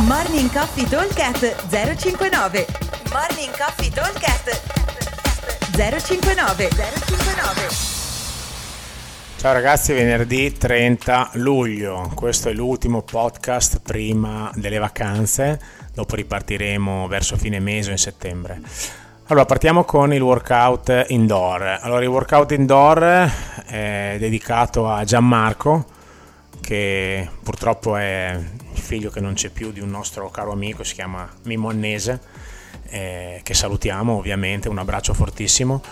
Morning Coffee Talkcast 059 Morning Coffee Talkcast 059 059 Ciao ragazzi, venerdì 30 luglio, questo è l'ultimo podcast prima delle vacanze, dopo ripartiremo verso fine mese in settembre. Allora, partiamo con il workout indoor. Allora, il workout indoor è dedicato a Gianmarco, che purtroppo è figlio che non c'è più di un nostro caro amico, si chiama Mimo Annese, eh, che salutiamo ovviamente, un abbraccio fortissimo.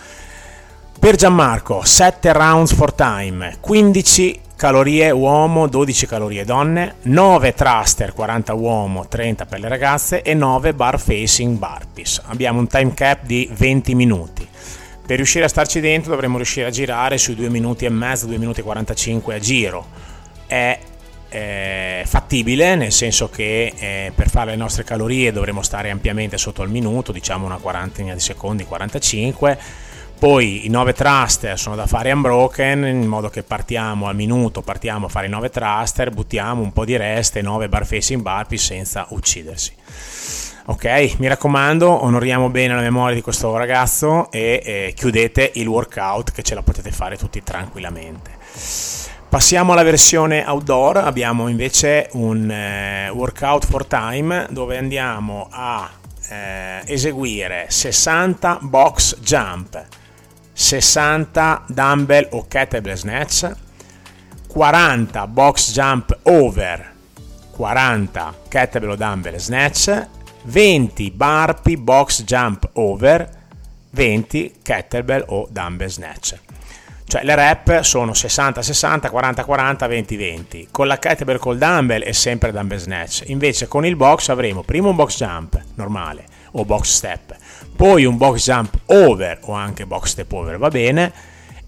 Per Gianmarco, 7 rounds for time, 15 calorie uomo, 12 calorie donne, 9 thruster, 40 uomo, 30 per le ragazze e 9 bar facing burpees. Abbiamo un time cap di 20 minuti. Per riuscire a starci dentro dovremmo riuscire a girare sui 2 minuti e mezzo, 2 minuti e 45 a giro. È eh, fattibile, nel senso che eh, per fare le nostre calorie dovremo stare ampiamente sotto il minuto, diciamo una quarantina di secondi, 45 poi i 9 thruster sono da fare unbroken, in modo che partiamo al minuto, partiamo a fare i 9 thruster, buttiamo un po' di rest e 9 bar facing burpee senza uccidersi. Ok, mi raccomando, onoriamo bene la memoria di questo ragazzo e eh, chiudete il workout che ce la potete fare tutti tranquillamente. Passiamo alla versione outdoor, abbiamo invece un eh, workout for time dove andiamo a eh, eseguire 60 box jump 60 dumbbell o kettlebell snatch, 40 box jump over, 40 kettlebell o dumbbell snatch, 20 burpee box jump over, 20 kettlebell o dumbbell snatch. Cioè le rep sono 60 60, 40 40, 20 20. Con la kettlebell col dumbbell è sempre dumbbell snatch. Invece con il box avremo prima un box jump normale o box step, poi un box jump over o anche box step over va bene.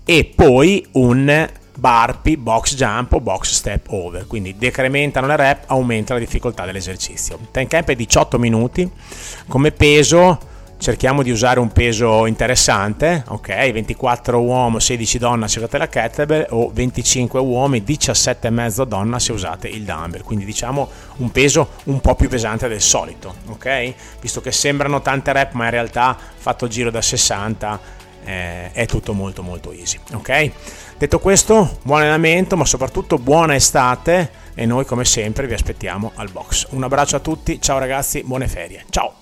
E poi un burpee, box jump o box step over. Quindi decrementano le rep aumenta la difficoltà dell'esercizio. Time cap è 18 minuti. Come peso cerchiamo di usare un peso interessante, ok? 24 uomo, 16 donna se usate la kettlebell o 25 uomini, 17,5 donna se usate il dumbbell, quindi diciamo un peso un po' più pesante del solito, ok? Visto che sembrano tante rep, ma in realtà fatto giro da 60 eh, è tutto molto molto easy, ok? Detto questo, buon allenamento, ma soprattutto buona estate e noi come sempre vi aspettiamo al box. Un abbraccio a tutti, ciao ragazzi, buone ferie. Ciao!